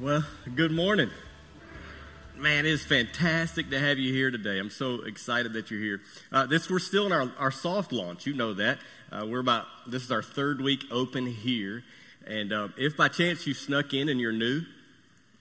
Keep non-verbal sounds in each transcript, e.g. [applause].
Well, good morning. Man, it is fantastic to have you here today. I'm so excited that you're here. Uh, this we're still in our, our soft launch. You know that. Uh, we're about this is our third week open here, and uh, if by chance you snuck in and you're new,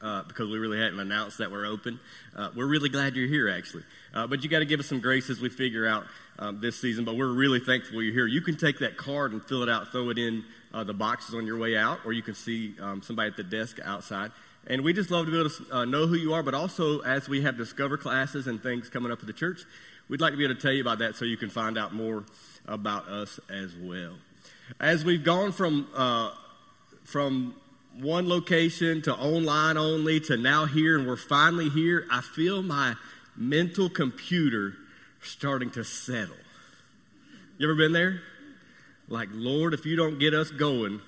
uh, because we really hadn't announced that we're open, uh, we're really glad you're here actually. Uh, but you got to give us some grace as we figure out um, this season. But we're really thankful you're here. You can take that card and fill it out, throw it in the boxes on your way out, or you can see um, somebody at the desk outside. And we just love to be able to uh, know who you are, but also as we have Discover classes and things coming up at the church, we'd like to be able to tell you about that so you can find out more about us as well. As we've gone from, uh, from one location to online only to now here, and we're finally here, I feel my mental computer starting to settle. You ever been there? Like, Lord, if you don't get us going,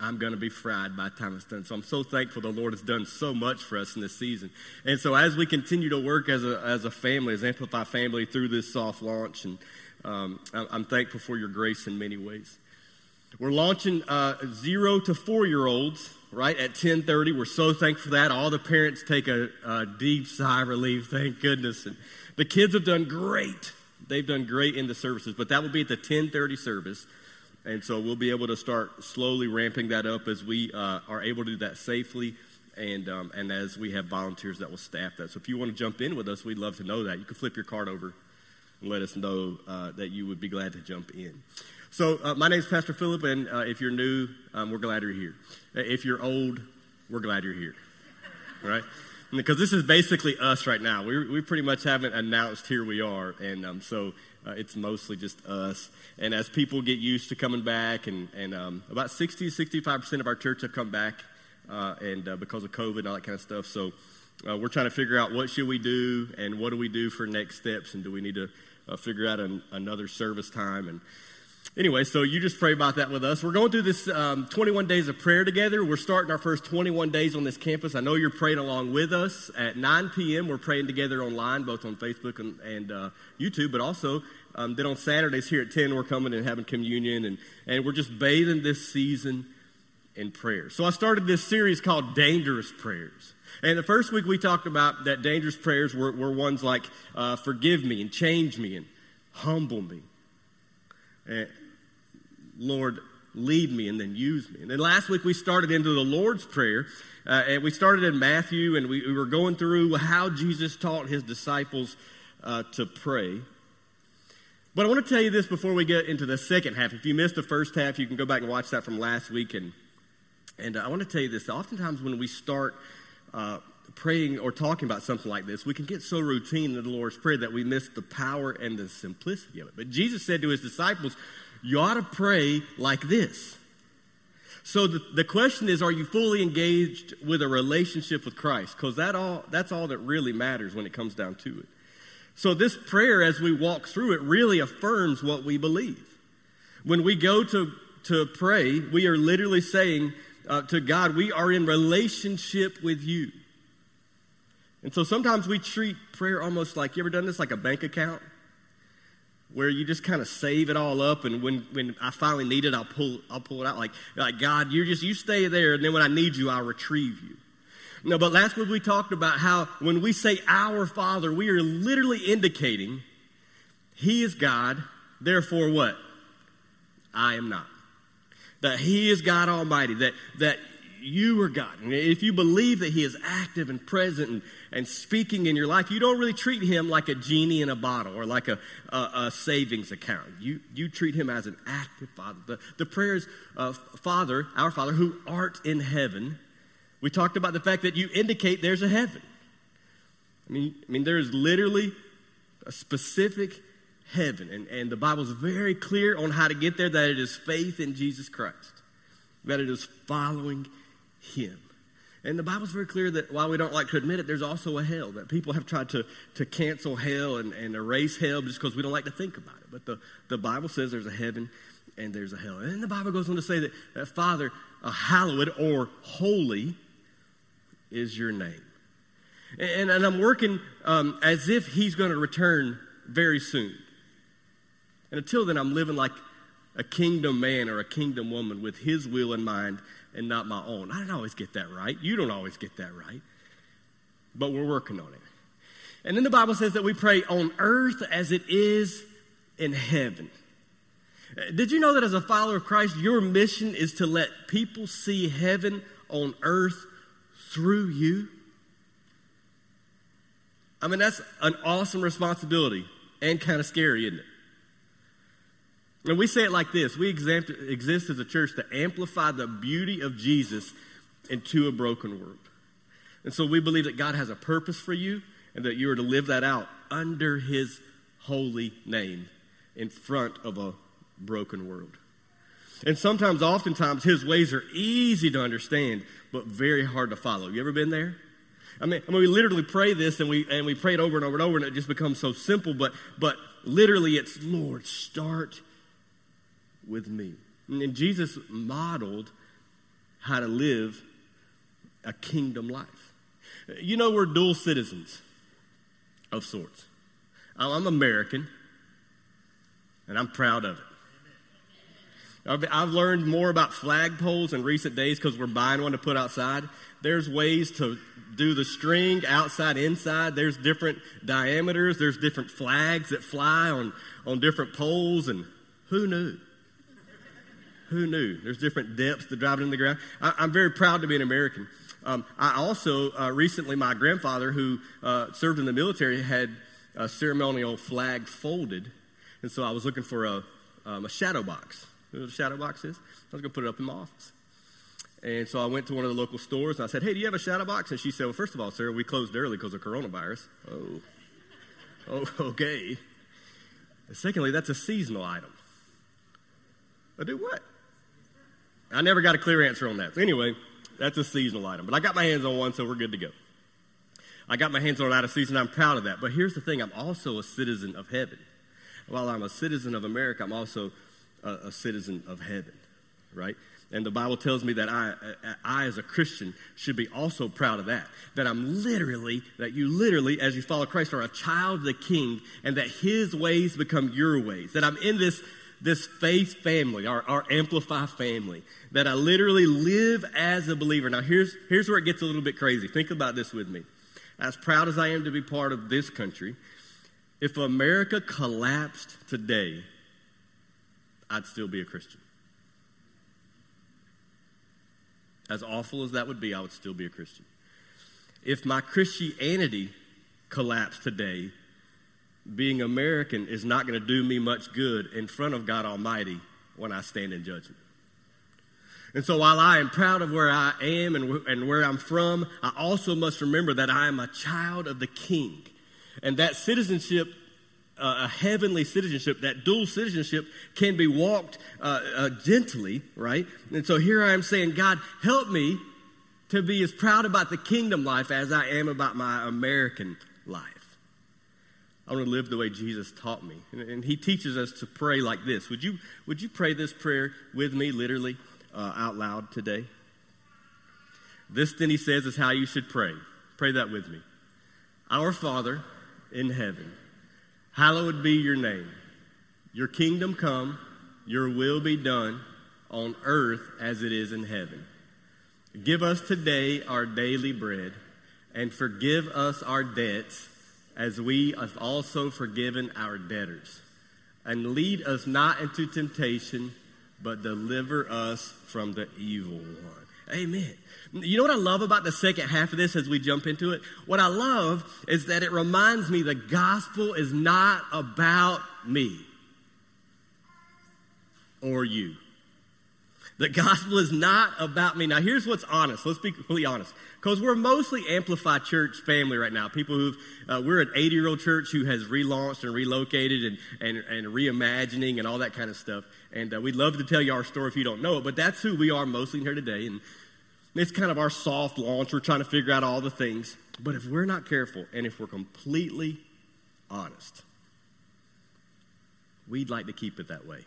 I'm going to be fried by the time it's done. So I'm so thankful the Lord has done so much for us in this season. And so as we continue to work as a, as a family, as Amplify family through this soft launch, and um, I'm thankful for your grace in many ways. We're launching uh, zero to four year olds right at 10:30. We're so thankful for that. All the parents take a, a deep sigh of relief. Thank goodness. And the kids have done great. They've done great in the services, but that will be at the 10:30 service. And so we'll be able to start slowly ramping that up as we uh, are able to do that safely and, um, and as we have volunteers that will staff that. So if you want to jump in with us, we'd love to know that. You can flip your card over and let us know uh, that you would be glad to jump in. So uh, my name is Pastor Phillip, and uh, if you're new, um, we're glad you're here. If you're old, we're glad you're here. Right? Because this is basically us right now. We, we pretty much haven't announced here we are, and um, so uh, it's mostly just us. And as people get used to coming back, and, and um, about 60 65% of our church have come back uh, and uh, because of COVID and all that kind of stuff. So uh, we're trying to figure out what should we do and what do we do for next steps, and do we need to uh, figure out an, another service time. And anyway, so you just pray about that with us. We're going through this um, 21 days of prayer together. We're starting our first 21 days on this campus. I know you're praying along with us. At 9 p.m., we're praying together online, both on Facebook and, and uh, YouTube, but also um, then on Saturdays here at 10, we're coming and having communion, and, and we're just bathing this season in prayer. So I started this series called Dangerous Prayers. And the first week we talked about that dangerous prayers were, were ones like, uh, forgive me and change me and humble me. And Lord, lead me and then use me. And then last week we started into the Lord's Prayer. Uh, and we started in Matthew and we, we, were going through how Jesus taught his disciples uh, to pray. But I want to tell you this before we get into the second half. If you missed the first half, you can go back and watch that from last week. And, and uh, I want to tell you this. Oftentimes, when we start uh, praying or talking about something like this, we can get so routine in the Lord's Prayer that we miss the power and the simplicity of it. But Jesus said to his disciples, You ought to pray like this. So the, the question is, are you fully engaged with a relationship with Christ? Because that all, that's all that really matters when it comes down to it. So, this prayer, as we walk through it, really affirms what we believe. When we go to, to pray, we are literally saying uh, to God, we are in relationship with you. And so sometimes we treat prayer almost like you ever done this like a bank account? Where you just kind of save it all up, and when, when I finally need it, I'll pull, I'll pull it out. Like, like God, you just you stay there, and then when I need you, I'll retrieve you. No, but last week we talked about how when we say our Father, we are literally indicating He is God, therefore what? I am not. That He is God Almighty, that, that you are God. And if you believe that He is active and present and, and speaking in your life, you don't really treat Him like a genie in a bottle or like a, a, a savings account. You, you treat Him as an active Father. The, the uh, Father, our Father, who art in heaven we talked about the fact that you indicate there's a heaven. I mean, I mean there is literally a specific heaven, and, and the Bible is very clear on how to get there that it is faith in Jesus Christ, that it is following Him. And the Bible's very clear that while we don't like to admit it, there's also a hell, that people have tried to, to cancel hell and, and erase hell just because we don't like to think about it. But the, the Bible says there's a heaven and there's a hell. And the Bible goes on to say that, that Father, a hallowed or holy is your name. And, and I'm working um, as if he's going to return very soon. And until then, I'm living like a kingdom man or a kingdom woman with his will in mind and not my own. I don't always get that right. You don't always get that right. But we're working on it. And then the Bible says that we pray on earth as it is in heaven. Uh, did you know that as a follower of Christ, your mission is to let people see heaven on earth through you? I mean, that's an awesome responsibility and kind of scary, isn't it? And we say it like this we exist as a church to amplify the beauty of Jesus into a broken world. And so we believe that God has a purpose for you and that you are to live that out under his holy name in front of a broken world. And sometimes, oftentimes, his ways are easy to understand, but very hard to follow. You ever been there? I mean, I mean, we literally pray this and we and we pray it over and over and over, and it just becomes so simple. But but literally, it's Lord, start with me. And Jesus modeled how to live a kingdom life. You know, we're dual citizens of sorts. I'm American, and I'm proud of it. I've learned more about flagpoles in recent days because we're buying one to put outside. There's ways to do the string outside, inside. There's different diameters. There's different flags that fly on, on different poles. And who knew? Who knew? There's different depths to drive it in the ground. I, am very proud to be an American. Um, I also, uh, recently, my grandfather, who uh, served in the military, had a ceremonial flag folded. And so I was looking for a, um, a shadow box. You know what a shadow box is? I was going to put it up in my office. And so I went to one of the local stores and I said, Hey, do you have a shadow box? And she said, Well, first of all, sir, we closed early because of coronavirus. Oh, oh, [laughs] okay. And secondly, that's a seasonal item. I do what? I never got a clear answer on that. So anyway, that's a seasonal item. But I got my hands on one, so we're good to go. I got my hands on it out of season. I'm proud of that. But here's the thing I'm also a citizen of heaven. While I'm a citizen of America, I'm also a, a citizen of heaven, right? And the Bible tells me that I, I, as a Christian, should be also proud of that. That I'm literally, that you literally, as you follow Christ, are a child of the King, and that His ways become your ways. That I'm in this, this faith family, our, our Amplify family. That I literally live as a believer. Now, here's, here's where it gets a little bit crazy. Think about this with me. As proud as I am to be part of this country, if America collapsed today, I'd still be a Christian. As awful as that would be, I would still be a Christian. If my Christianity collapsed today, being American is not going to do me much good in front of God Almighty when I stand in judgment. And so while I am proud of where I am and, and where I'm from, I also must remember that I am a child of the King. And that citizenship a heavenly citizenship, that dual citizenship can be walked uh, uh, gently, right? And so here I am saying, God, help me to be as proud about the kingdom life as I am about my American life. I want to live the way Jesus taught me. And, and he teaches us to pray like this. Would you, would you pray this prayer with me, literally, uh, out loud today? This, then, he says, is how you should pray. Pray that with me. Our Father in heaven Hallowed be your name. Your kingdom come, your will be done on earth as it is in heaven. Give us today our daily bread, and forgive us our debts as we have also forgiven our debtors. And lead us not into temptation, but deliver us from the evil one. Amen. You know what I love about the second half of this as we jump into it? What I love is that it reminds me the gospel is not about me or you. The gospel is not about me. Now, here's what's honest. Let's be completely honest. Because we're mostly Amplified Church family right now. People who've, uh, we're an 80 year old church who has relaunched and relocated and, and, and reimagining and all that kind of stuff. And uh, we'd love to tell you our story if you don't know it, but that's who we are mostly here today. And it's kind of our soft launch. We're trying to figure out all the things. But if we're not careful and if we're completely honest, we'd like to keep it that way.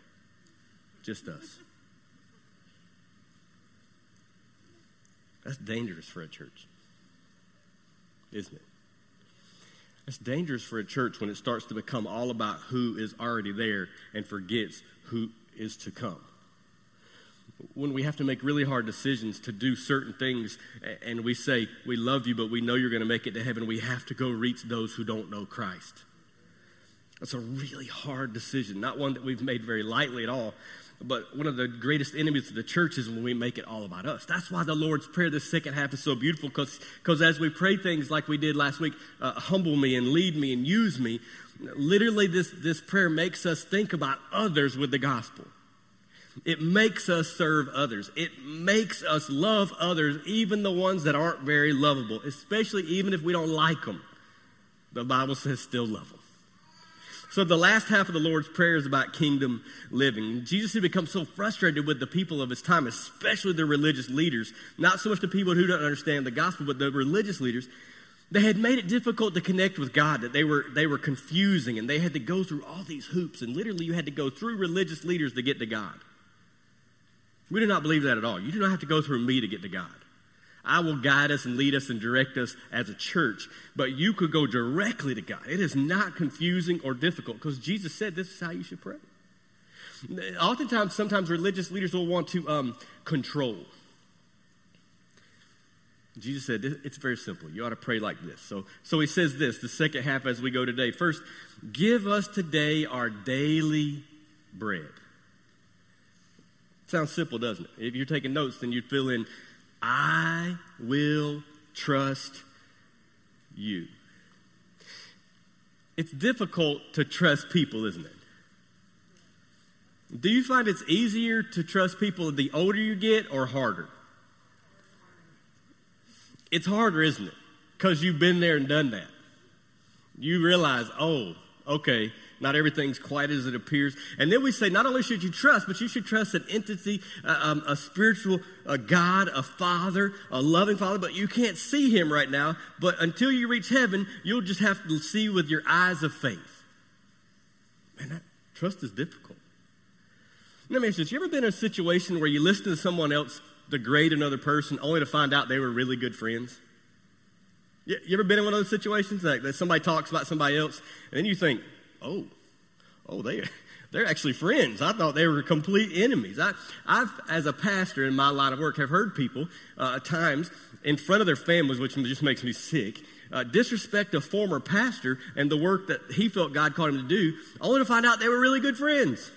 Just us. That's dangerous for a church, isn't it? It's dangerous for a church when it starts to become all about who is already there and forgets who is to come. when we have to make really hard decisions to do certain things and we say, We love you, but we know you're going to make it to heaven, we have to go reach those who don't know Christ. That's a really hard decision, not one that we've made very lightly at all. But one of the greatest enemies of the church is when we make it all about us. That's why the Lord's Prayer, the second half, is so beautiful because as we pray things like we did last week, uh, humble me and lead me and use me, literally this, this prayer makes us think about others with the gospel. It makes us serve others. It makes us love others, even the ones that aren't very lovable, especially even if we don't like them. The Bible says still love them. So the last half of the Lord's Prayer is about kingdom living. Jesus had become so frustrated with the people of his time, especially the religious leaders, not so much the people who don't understand the gospel, but the religious leaders. They had made it difficult to connect with God, that they were, they were confusing, and they had to go through all these hoops, and literally you had to go through religious leaders to get to God. We do not believe that at all. You do not have to go through me to get to God. I will guide us and lead us and direct us as a church, but you could go directly to God. It is not confusing or difficult because Jesus said this is how you should pray. Oftentimes, sometimes religious leaders will want to um, control. Jesus said it's very simple. You ought to pray like this. So, so he says this, the second half as we go today. First, give us today our daily bread. Sounds simple, doesn't it? If you're taking notes, then you'd fill in, I will trust you. It's difficult to trust people, isn't it? Do you find it's easier to trust people the older you get or harder? It's harder, isn't it? Because you've been there and done that. You realize, oh, okay, not everything's quite as it appears. And then we say, not only should you trust, but you should trust an entity, uh, um, a spiritual a God, a Father, a loving Father, but you can't see Him right now. But until you reach heaven, you'll just have to see with your eyes of faith. Man, that trust is difficult. Let me ask you this. You ever been in a situation where you listen to someone else degrade another person only to find out they were really good friends? You, you ever been in one of those situations like that somebody talks about somebody else and then you think, oh, oh, they, [laughs] they're actually friends. I thought they were complete enemies. I, I've, as a pastor in my line of work, have heard people uh, at times in front of their families, which just makes me sick, uh, disrespect a former pastor and the work that he felt God called him to do, only to find out they were really good friends.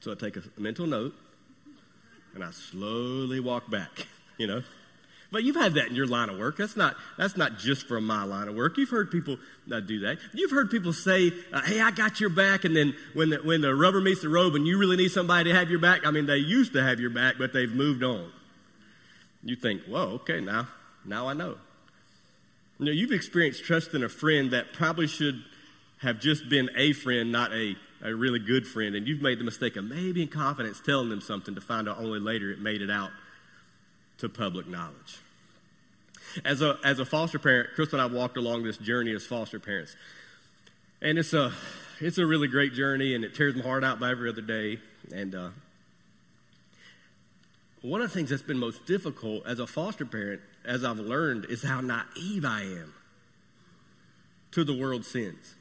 So I take a mental note and I slowly walk back, you know. But you've had that in your line of work. That's not, that's not just from my line of work. You've heard people uh, do that. You've heard people say, uh, hey, I got your back. And then when the, when the rubber meets the road and you really need somebody to have your back, I mean, they used to have your back, but they've moved on. You think, whoa, okay, now, now I know. You know, you've experienced trusting a friend that probably should have just been a friend, not a, a really good friend. And you've made the mistake of maybe in confidence telling them something to find out only later it made it out to public knowledge. As a, as a foster parent, Chris and I walked along this journey as foster parents. And it's a, it's a really great journey, and it tears my heart out by every other day. And uh, one of the things that's been most difficult as a foster parent, as I've learned, is how naive I am to the world's sins.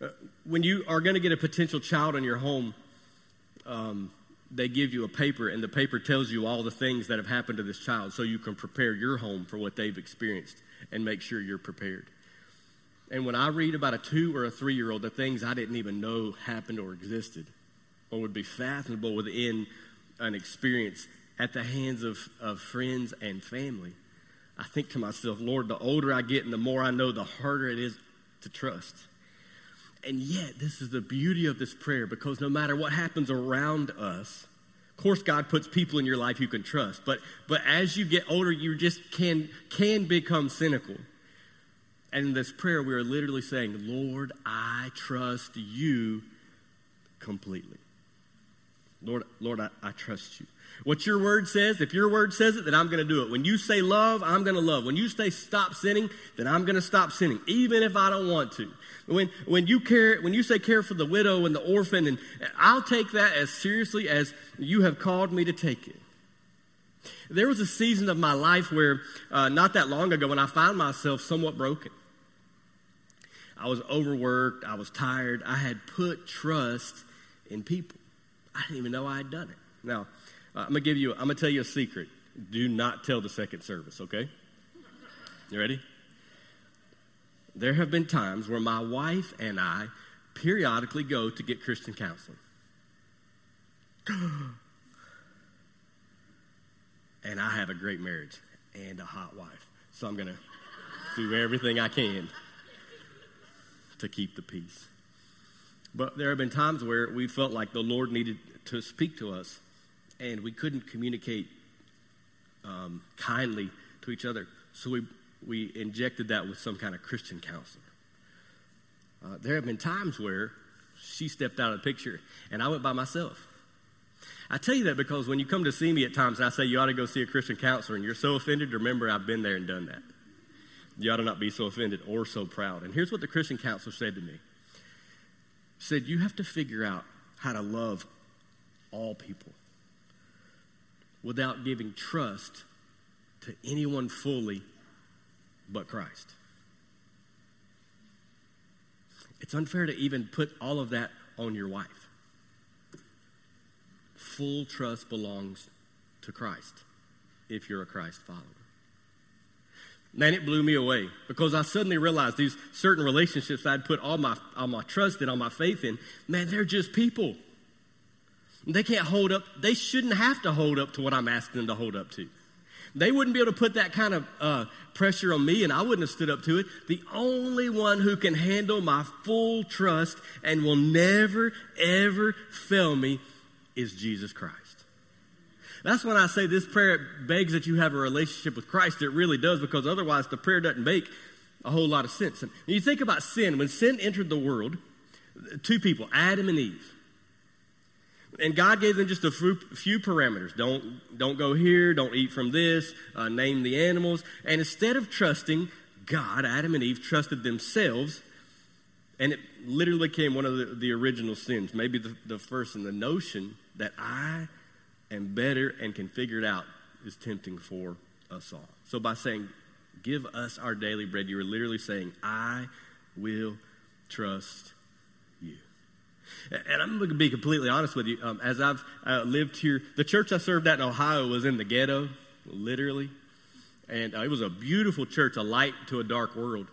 Uh, when you are going to get a potential child in your home, um, they give you a paper, and the paper tells you all the things that have happened to this child so you can prepare your home for what they've experienced and make sure you're prepared. And when I read about a two or a three year old, the things I didn't even know happened or existed or would be fathomable within an experience at the hands of, of friends and family, I think to myself, Lord, the older I get and the more I know, the harder it is to trust. And yet, this is the beauty of this prayer because no matter what happens around us, of course, God puts people in your life you can trust. But, but as you get older, you just can, can become cynical. And in this prayer, we are literally saying, Lord, I trust you completely. Lord, Lord, I, I trust you. What your word says, if your word says it, then I'm going to do it. When you say love, I'm going to love. When you say stop sinning, then I'm going to stop sinning, even if I don't want to. When, when, you care, when you say care for the widow and the orphan, and I'll take that as seriously as you have called me to take it. There was a season of my life where, uh, not that long ago, when I found myself somewhat broken. I was overworked. I was tired. I had put trust in people. I didn't even know I had done it. Now, uh, I'm gonna give you. I'm gonna tell you a secret. Do not tell the second service. Okay? You ready? There have been times where my wife and I periodically go to get Christian counseling. [gasps] and I have a great marriage and a hot wife. So I'm going to do everything I can to keep the peace. But there have been times where we felt like the Lord needed to speak to us, and we couldn't communicate um, kindly to each other. So we, we injected that with some kind of Christian counselor. Uh, there have been times where she stepped out of the picture, and I went by myself. I tell you that because when you come to see me at times and I say you ought to go see a Christian counselor and you're so offended, remember I've been there and done that. You ought to not be so offended or so proud. And here's what the Christian counselor said to me. Said, You have to figure out how to love all people without giving trust to anyone fully but Christ. It's unfair to even put all of that on your wife full trust belongs to Christ if you're a Christ follower. Man, it blew me away because I suddenly realized these certain relationships I'd put all my, all my trust in, all my faith in, man, they're just people. They can't hold up, they shouldn't have to hold up to what I'm asking them to hold up to. They wouldn't be able to put that kind of uh, pressure on me, and I wouldn't have stood up to it. The only one who can handle my full trust and will never, ever fail me is Jesus Christ. That's when I say this prayer begs that you have a relationship with Christ. It really does, because otherwise the prayer doesn't make a whole lot of sense. And you think about sin. When sin entered the world, two people, Adam and Eve. And God gave them just a few, parameters. Don't, don't go here, don't eat from this, uh, name the animals. And instead of trusting God, Adam and Eve trusted themselves and it literally became one of the, the original sins, maybe the, the first, and the notion that I am better and can figure it out is tempting for us all. So by saying, Give us our daily bread, you are literally saying, I will trust you. And I'm going to be completely honest with you. Um, as I've uh, lived here, the church I served at in Ohio was in the ghetto, literally. And uh, it was a beautiful church, a light to a dark world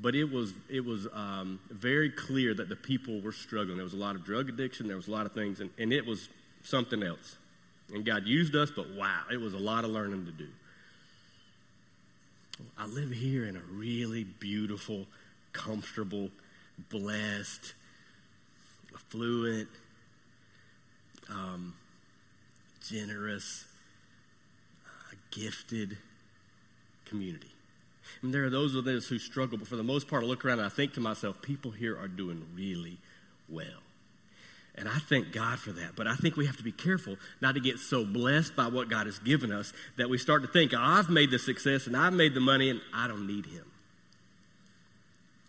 but it was it was um, very clear that the people were struggling. There was a lot of drug addiction. There was a lot of things, and, and it was something else. And God used us, but wow, it was a lot of learning to do. I live here in a really beautiful, comfortable, blessed, affluent, um, generous, uh, gifted community. And there are those of us who struggle, but for the most part, I look around and I think to myself, people here are doing really well. And I thank God for that. But I think we have to be careful not to get so blessed by what God has given us that we start to think, I've made the success and I've made the money and I don't need Him.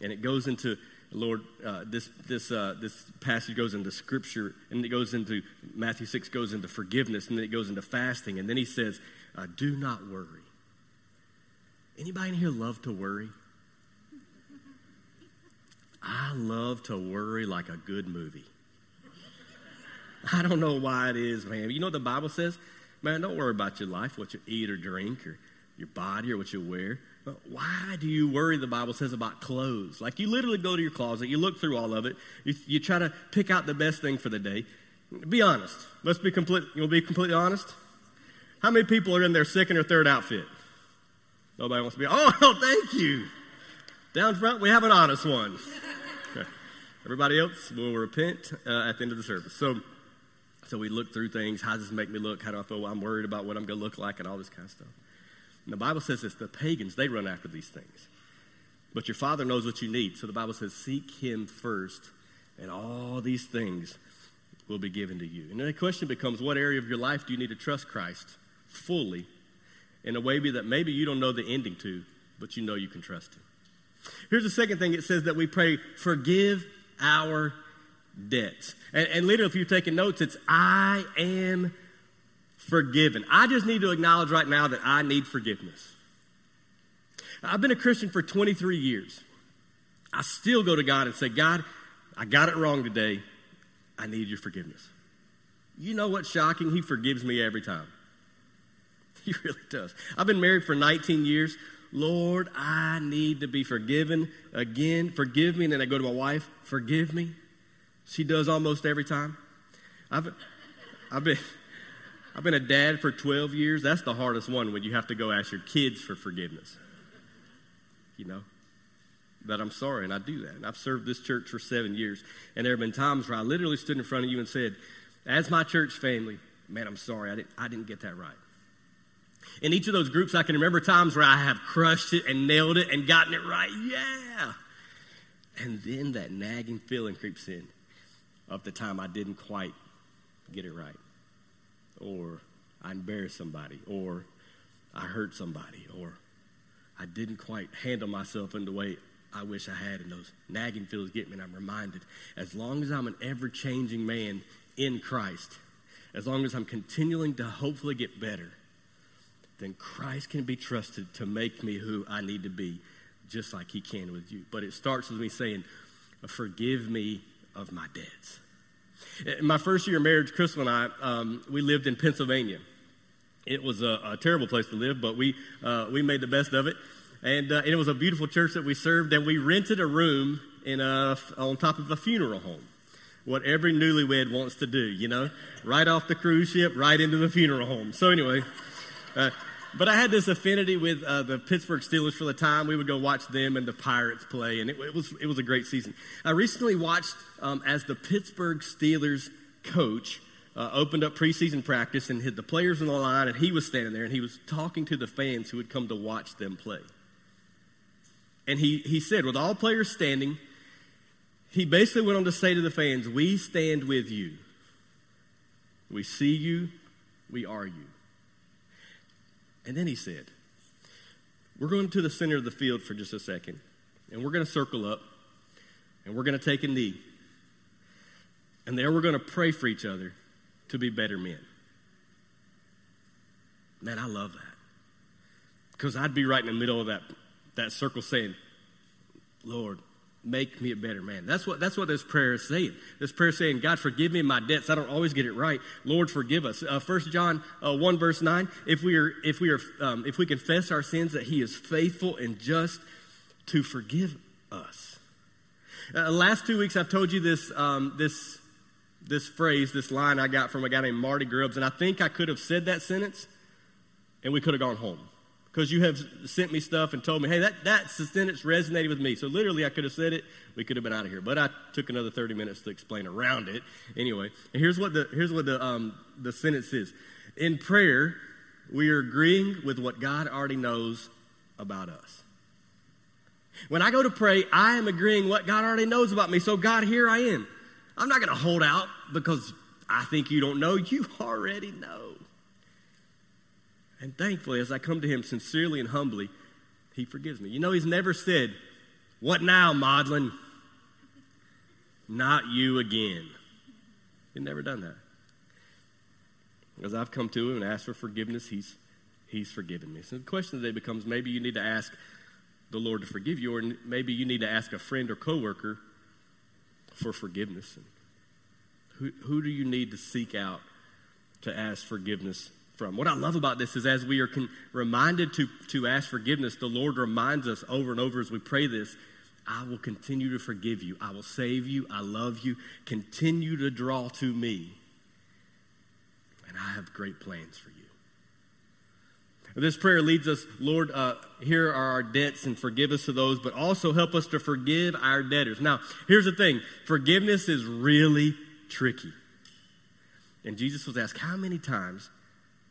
And it goes into, Lord, uh, this, this, uh, this passage goes into Scripture and it goes into, Matthew 6 goes into forgiveness and then it goes into fasting. And then He says, uh, do not worry. Anybody in here love to worry? I love to worry like a good movie. [laughs] I don't know why it is, man. You know what the Bible says? Man, don't worry about your life, what you eat or drink, or your body, or what you wear. Why do you worry, the Bible says, about clothes? Like you literally go to your closet, you look through all of it, you, you try to pick out the best thing for the day. Be honest. Let's be complete. You'll be completely honest. How many people are in their second or third outfit? Nobody wants to be, oh, [laughs] thank you. Down front, we have an honest one. Everybody else will repent uh, at the end of the service. So, so we look through things. How does this make me look? How do I feel? I'm worried about what I'm going to look like and all this kind of stuff. And the Bible says this the pagans, they run after these things. But your Father knows what you need. So the Bible says, seek Him first, and all these things will be given to you. And the question becomes, what area of your life do you need to trust Christ fully in a way that maybe you don't know the ending to, but you know you can trust Him. Here's the second thing it says that we pray, forgive our debts. And, and literally, if you're taking notes, it's I am forgiven. I just need to acknowledge right now that I need forgiveness. I've been a Christian for 23 years. I still go to God and say, God, I got it wrong today. I need your forgiveness. You know what's shocking? He forgives me every time. [laughs] He really does. I've been married for 19 years. Lord, I need to be forgiven again. Forgive me. And then I go to my wife, forgive me. She does almost every time. I've, I've been. I've been a dad for 12 years. That's the hardest one when you have to go ask your kids for forgiveness. You know? But I'm sorry, and I do that. And I've served this church for seven years. And there have been times where I literally stood in front of you and said, As my church family, man, I'm sorry, I didn't, I didn't get that right. In each of those groups, I can remember times where I have crushed it and nailed it and gotten it right. Yeah. And then that nagging feeling creeps in of the time I didn't quite get it right, or I embarrassed somebody, or I hurt somebody, or I didn't quite handle myself in the way I wish I had. And those nagging feelings get me, and I'm reminded as long as I'm an ever changing man in Christ, as long as I'm continuing to hopefully get better, then Christ can be trusted to make me who I need to be, just like He can with you. But it starts with me saying, Forgive me of my debts. In my first year of marriage, Crystal and I, um, we lived in Pennsylvania. It was a, a terrible place to live, but we, uh, we made the best of it. And, uh, and, it was a beautiful church that we served, and we rented a room in a, on top of a funeral home. What every newlywed wants to do, you know? Right off the cruise ship, right into the funeral home. So, anyway. Uh, but I had this affinity with uh, the Pittsburgh Steelers for the time. We would go watch them and the Pirates play, and it, it was, it was a great season. I recently watched um, as the Pittsburgh Steelers coach uh, opened up preseason practice and hit the players in the line, and he was standing there and he was talking to the fans who had come to watch them play. And he, he said, with all players standing, he basically went on to say to the fans, We stand with you. We see you, we are you. And then he said, We're going to the center of the field for just a second, and we're going to circle up, and we're going to take a knee. And there we're going to pray for each other to be better men. Man, I love that. Because I'd be right in the middle of that, that circle saying, Lord, make me a better man. That's what, that's what this prayer is saying. This prayer is saying, God, forgive me my debts. I don't always get it right. Lord, forgive us. Uh, 1 John uh, 1, verse 9, if we, are, if, we are, um, if we confess our sins, that he is faithful and just to forgive us. Uh, last two weeks, I've told you this, um, this, this phrase, this line I got from a guy named Marty Grubbs, and I think I could have said that sentence, and we could have gone home because you have sent me stuff and told me, hey, that, that sentence resonated with me. So literally, I could have said it. We could have been out of here. But I took another 30 minutes to explain around it. Anyway, here's what the, here's what the, um, the sentence is. In prayer, we are agreeing with what God already knows about us. When I go to pray, I am agreeing what God already knows about me. So, God, here I am. I'm not going to hold out because I think you don't know. [laughs] You already know. And thankfully, as I come to him sincerely and humbly, he forgives me. You know, he's never said, What now, Modlin? Not you again. He's never done that. As I've come to him and asked for forgiveness, he's, he's forgiven me. So the question today becomes maybe you need to ask the Lord to forgive you, or maybe you need to ask a friend or coworker for forgiveness. Who, who do you need to seek out to ask forgiveness from. What I love about this is as we are con- reminded to, to ask forgiveness, the Lord reminds us over and over as we pray this I will continue to forgive you. I will save you. I love you. Continue to draw to me. And I have great plans for you. This prayer leads us, Lord, uh, here are our debts and forgive us of those, but also help us to forgive our debtors. Now, here's the thing forgiveness is really tricky. And Jesus was asked, How many times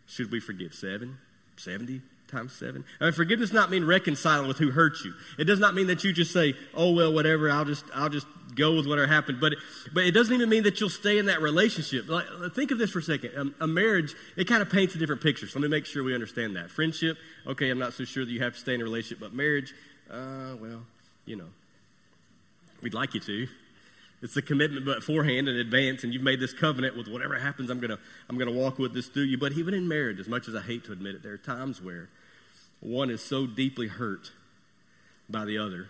should we forgive? Seven? 70 times seven? I mean, forgiveness not mean reconciling with who hurt you. It does not mean that you just say, oh, well, whatever, I'll just, I'll just go with whatever happened. But, but it doesn't even mean that you'll stay in that relationship. Like, think of this for a second. Um, a marriage, it kind of paints a different picture. So let me make sure we understand that. Friendship, okay, I'm not so sure that you have to stay in a relationship, but marriage, uh, well, you know, we'd like you to. It's a commitment beforehand in advance, and you've made this covenant with whatever happens, I'm gonna I'm gonna walk with this through you. But even in marriage, as much as I hate to admit it, there are times where one is so deeply hurt by the other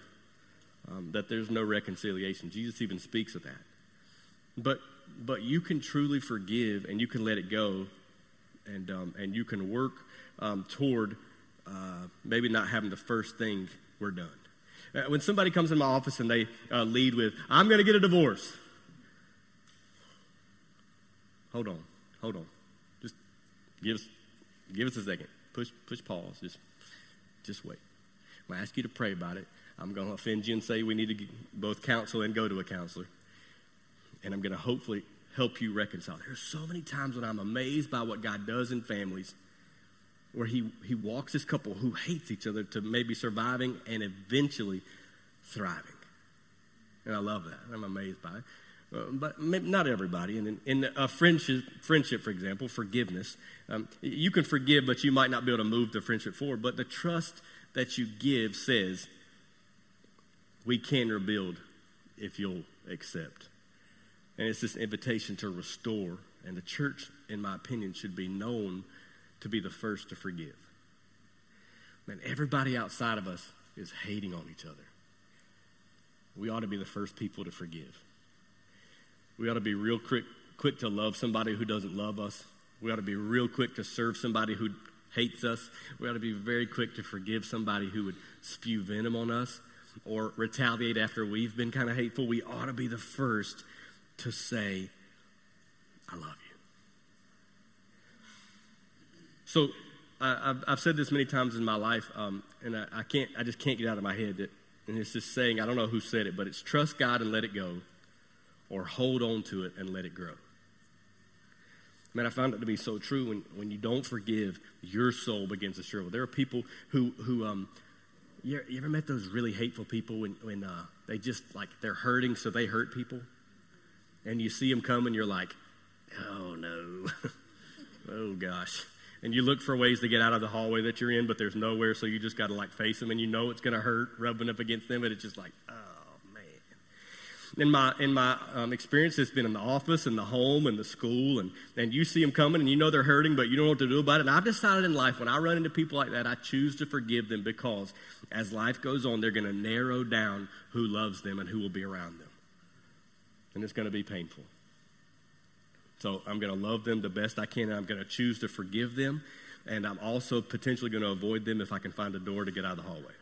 um, that there's no reconciliation. Jesus even speaks of that. But but you can truly forgive and you can let it go, and um, and you can work um, toward uh, maybe not having the first thing we're done. Uh, when somebody comes in my office and they uh, lead with, "I'm going to get a divorce," hold on, hold on, just give us give us a second. Push push pause. Just just wait. I'm going to ask you to pray about it. I'm going to offend you and say we need to both counsel and go to a counselor. And I'm going to hopefully help you reconcile. There's so many times when I'm amazed by what God does in families where he, he walks this couple who hates each other to maybe surviving and eventually thriving. And I love that. I'm amazed by it. Uh, but not everybody. And in, in, a friendship, friendship, for example, forgiveness, um, you can forgive, but you might not be able to move the friendship forward. But the trust that you give says, we can rebuild if you'll accept. And it's this invitation to restore. And the church, in my opinion, should be known to be the first to forgive. Man, everybody outside of us is hating on each other. We ought to be the first people to forgive. We ought to be real quick, quick to love somebody who doesn't love us. We ought to be real quick to serve somebody who hates us. We ought to be very quick to forgive somebody who would spew venom on us or retaliate after we've been kind of hateful. We ought to be the first to say, I love you. So I've, I've said this many times in my life, um, and I, I, can't, I just can't get out of my head that, and it's this saying, I don't know who said it, but it's trust God and let it go, or hold on to it and let it grow. Man, I found it to be so true. When, when you don't forgive, your soul begins to shrivel. There are people who, who um, you, ever met those really hateful people when, when uh, they just, like, they're hurting, so they hurt people? And you see them come and you're like, oh no, [laughs] oh gosh. And you look for ways to get out of the hallway that you're in, but there's nowhere, so you just got to like face them and you know it's going to hurt rubbing up against them, but it's just like, oh man. in my in my um, experience, it's been in the office, in the home, in the school, and and you see them coming, and you know they're hurting, but you don't know what to do about it. And I've decided in life, when I run into people like that, I choose to forgive them because as life goes on, they're going to narrow down who loves them and who will be around them, and it's going to be painful. So I'm going to love them the best I can, and I'm going to choose to forgive them, and I'm also potentially going to avoid them if I can find a door to get out of the hallway.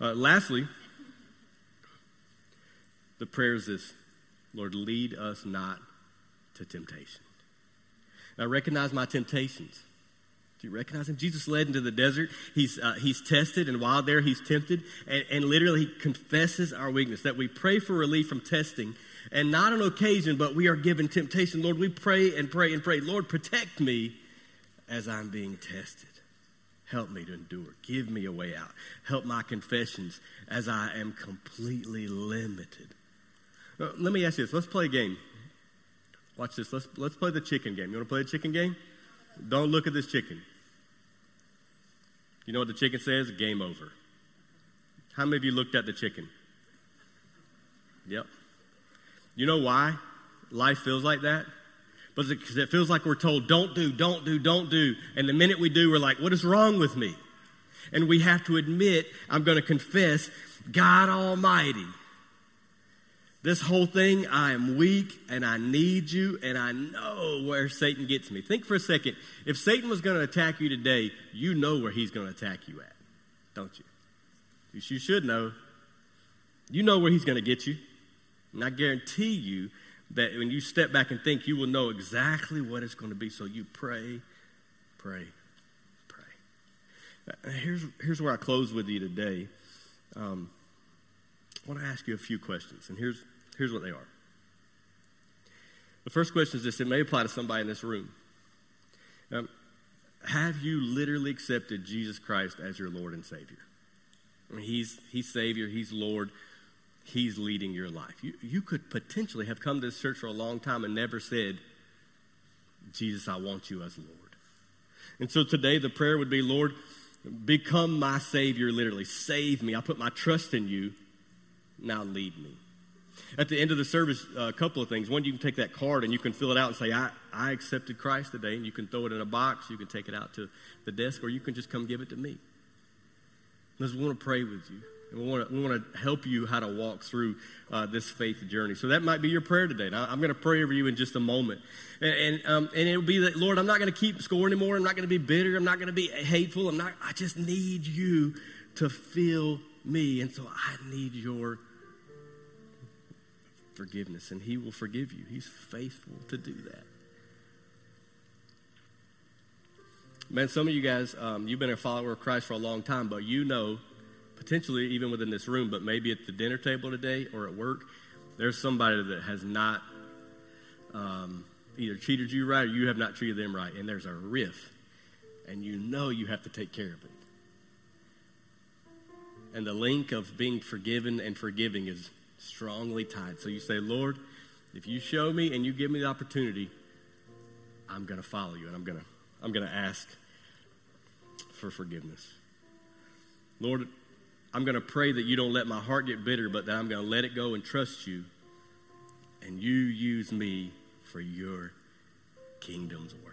Uh, lastly, the prayer is this Lord, lead us not to temptation. Now, recognize my temptations. Do you recognize him? Jesus led into the desert. He's, uh, he's tested, and while there, he's tempted. And, and literally, he confesses our weakness that we pray for relief from testing, and not on occasion, but we are given temptation. Lord, we pray and pray and pray. Lord, protect me as I'm being tested. Help me to endure. Give me a way out. Help my confessions as I am completely limited uh, let me ask you this. Let's play a game. Watch this. Let's, let's play the chicken game. You want to play the chicken game? Don't look at this chicken. You know what the chicken says? Game over. How many of you looked at the chicken? Yep. You know why life feels like that? Because it feels like we're told, don't do, don't do, don't do. And the minute we do, we're like, what is wrong with me? And we have to admit, I'm going to confess, God Almighty this whole thing, I am weak and I need you, and I know where Satan gets me. Think for a second. If Satan was going to attack you today, you know where he's going to attack you at, don't you? You should know. You know where he's going to get you. And I guarantee you that when you step back and think, you will know exactly what it's going to be. So you pray, pray, pray. Here's, here's where I close with you today. Um, I want to ask you a few questions, and here's, here's what they are. The first question is this it may apply to somebody in this room. Um, have you literally accepted Jesus Christ as your Lord and Savior? I mean, he's, he's Savior, He's Lord, He's leading your life. You, you could potentially have come to this church for a long time and never said, Jesus, I want you as Lord. And so today the prayer would be, Lord, become my Savior, literally. Save me. I put my trust in you. Now lead me. At the end of the service, a couple of things. One, you can take that card and you can fill it out and say, I, I accepted Christ today. And you can throw it in a box. You can take it out to the desk, or you can just come give it to me. Let's want to pray with you. And we want to, we want to help you how to walk through uh, this faith journey. So that might be your prayer today. Now, I'm going to pray over you in just a moment. And, and, um, and it'll be that, Lord, I'm not going to keep score anymore. I'm not going to be bitter. I'm not going to be hateful. I'm not, I just need you to fill me. And so I need your forgiveness. And He will forgive you. He's faithful to do that. Man, some of you guys, um, you've been a follower of Christ for a long time, but you know potentially even within this room, but maybe at the dinner table today or at work, there's somebody that has not um, either treated you right or you have not treated them right, and there's a rift, and you know you have to take care of it. And the link of being forgiven and forgiving is strongly tied. So you say, Lord, if you show me and you give me the opportunity, I'm going to follow you and I'm going to I'm going to ask for forgiveness. Lord, I'm going to pray that you don't let my heart get bitter, but that I'm going to let it go and trust you. And you use me for your kingdom's work.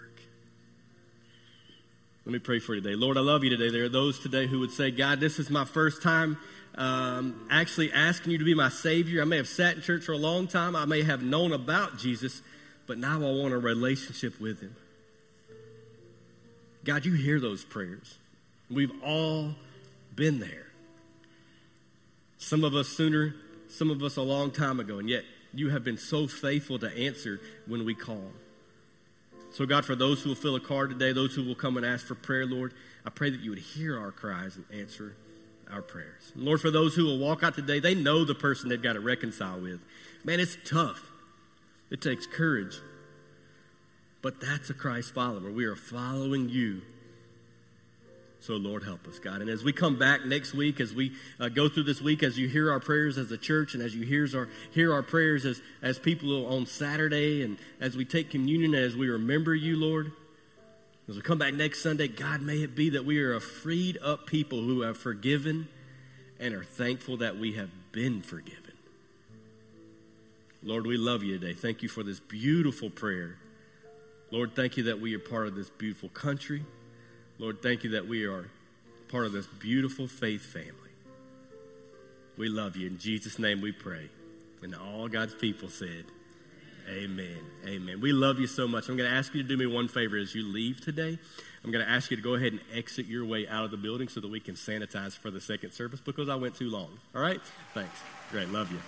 Let me pray for you today. Lord, I love you today. There are those today who would say, God, this is my first time um, actually asking you to be my Savior. I may have sat in church for a long time. I may have known about Jesus, but now I want a relationship with Him. God, you hear those prayers. We've all been there. Some of us sooner, some of us a long time ago, and yet you have been so faithful to answer when we call. So, God, for those who will fill a card today, those who will come and ask for prayer, Lord, I pray that you would hear our cries and answer our prayers. And Lord, for those who will walk out today, they know the person they've got to reconcile with. Man, it's tough. It takes courage. But that's a Christ follower. We are following you so, Lord, help us, God. And as we come back next week, as we uh, go through this week, as you hear our prayers as a church, and as you hear our, hear our prayers as, as people on Saturday, and as we take communion, as we remember you, Lord, as we come back next Sunday, God, may it be that we are a freed up people who have forgiven and are thankful that we have been forgiven. Lord, we love you today. Thank you for this beautiful prayer. Lord, thank you that we are part of this beautiful country. Lord, thank you that we are part of this beautiful faith family. We love you. In Jesus' name we pray. And all God's people said, Amen. Amen. We love you so much. I'm going to ask you to do me one favor as you leave today. I'm going to ask you to go ahead and exit your way out of the building so that we can sanitize for the second service because I went too long. All right? Thanks. Great. Love you.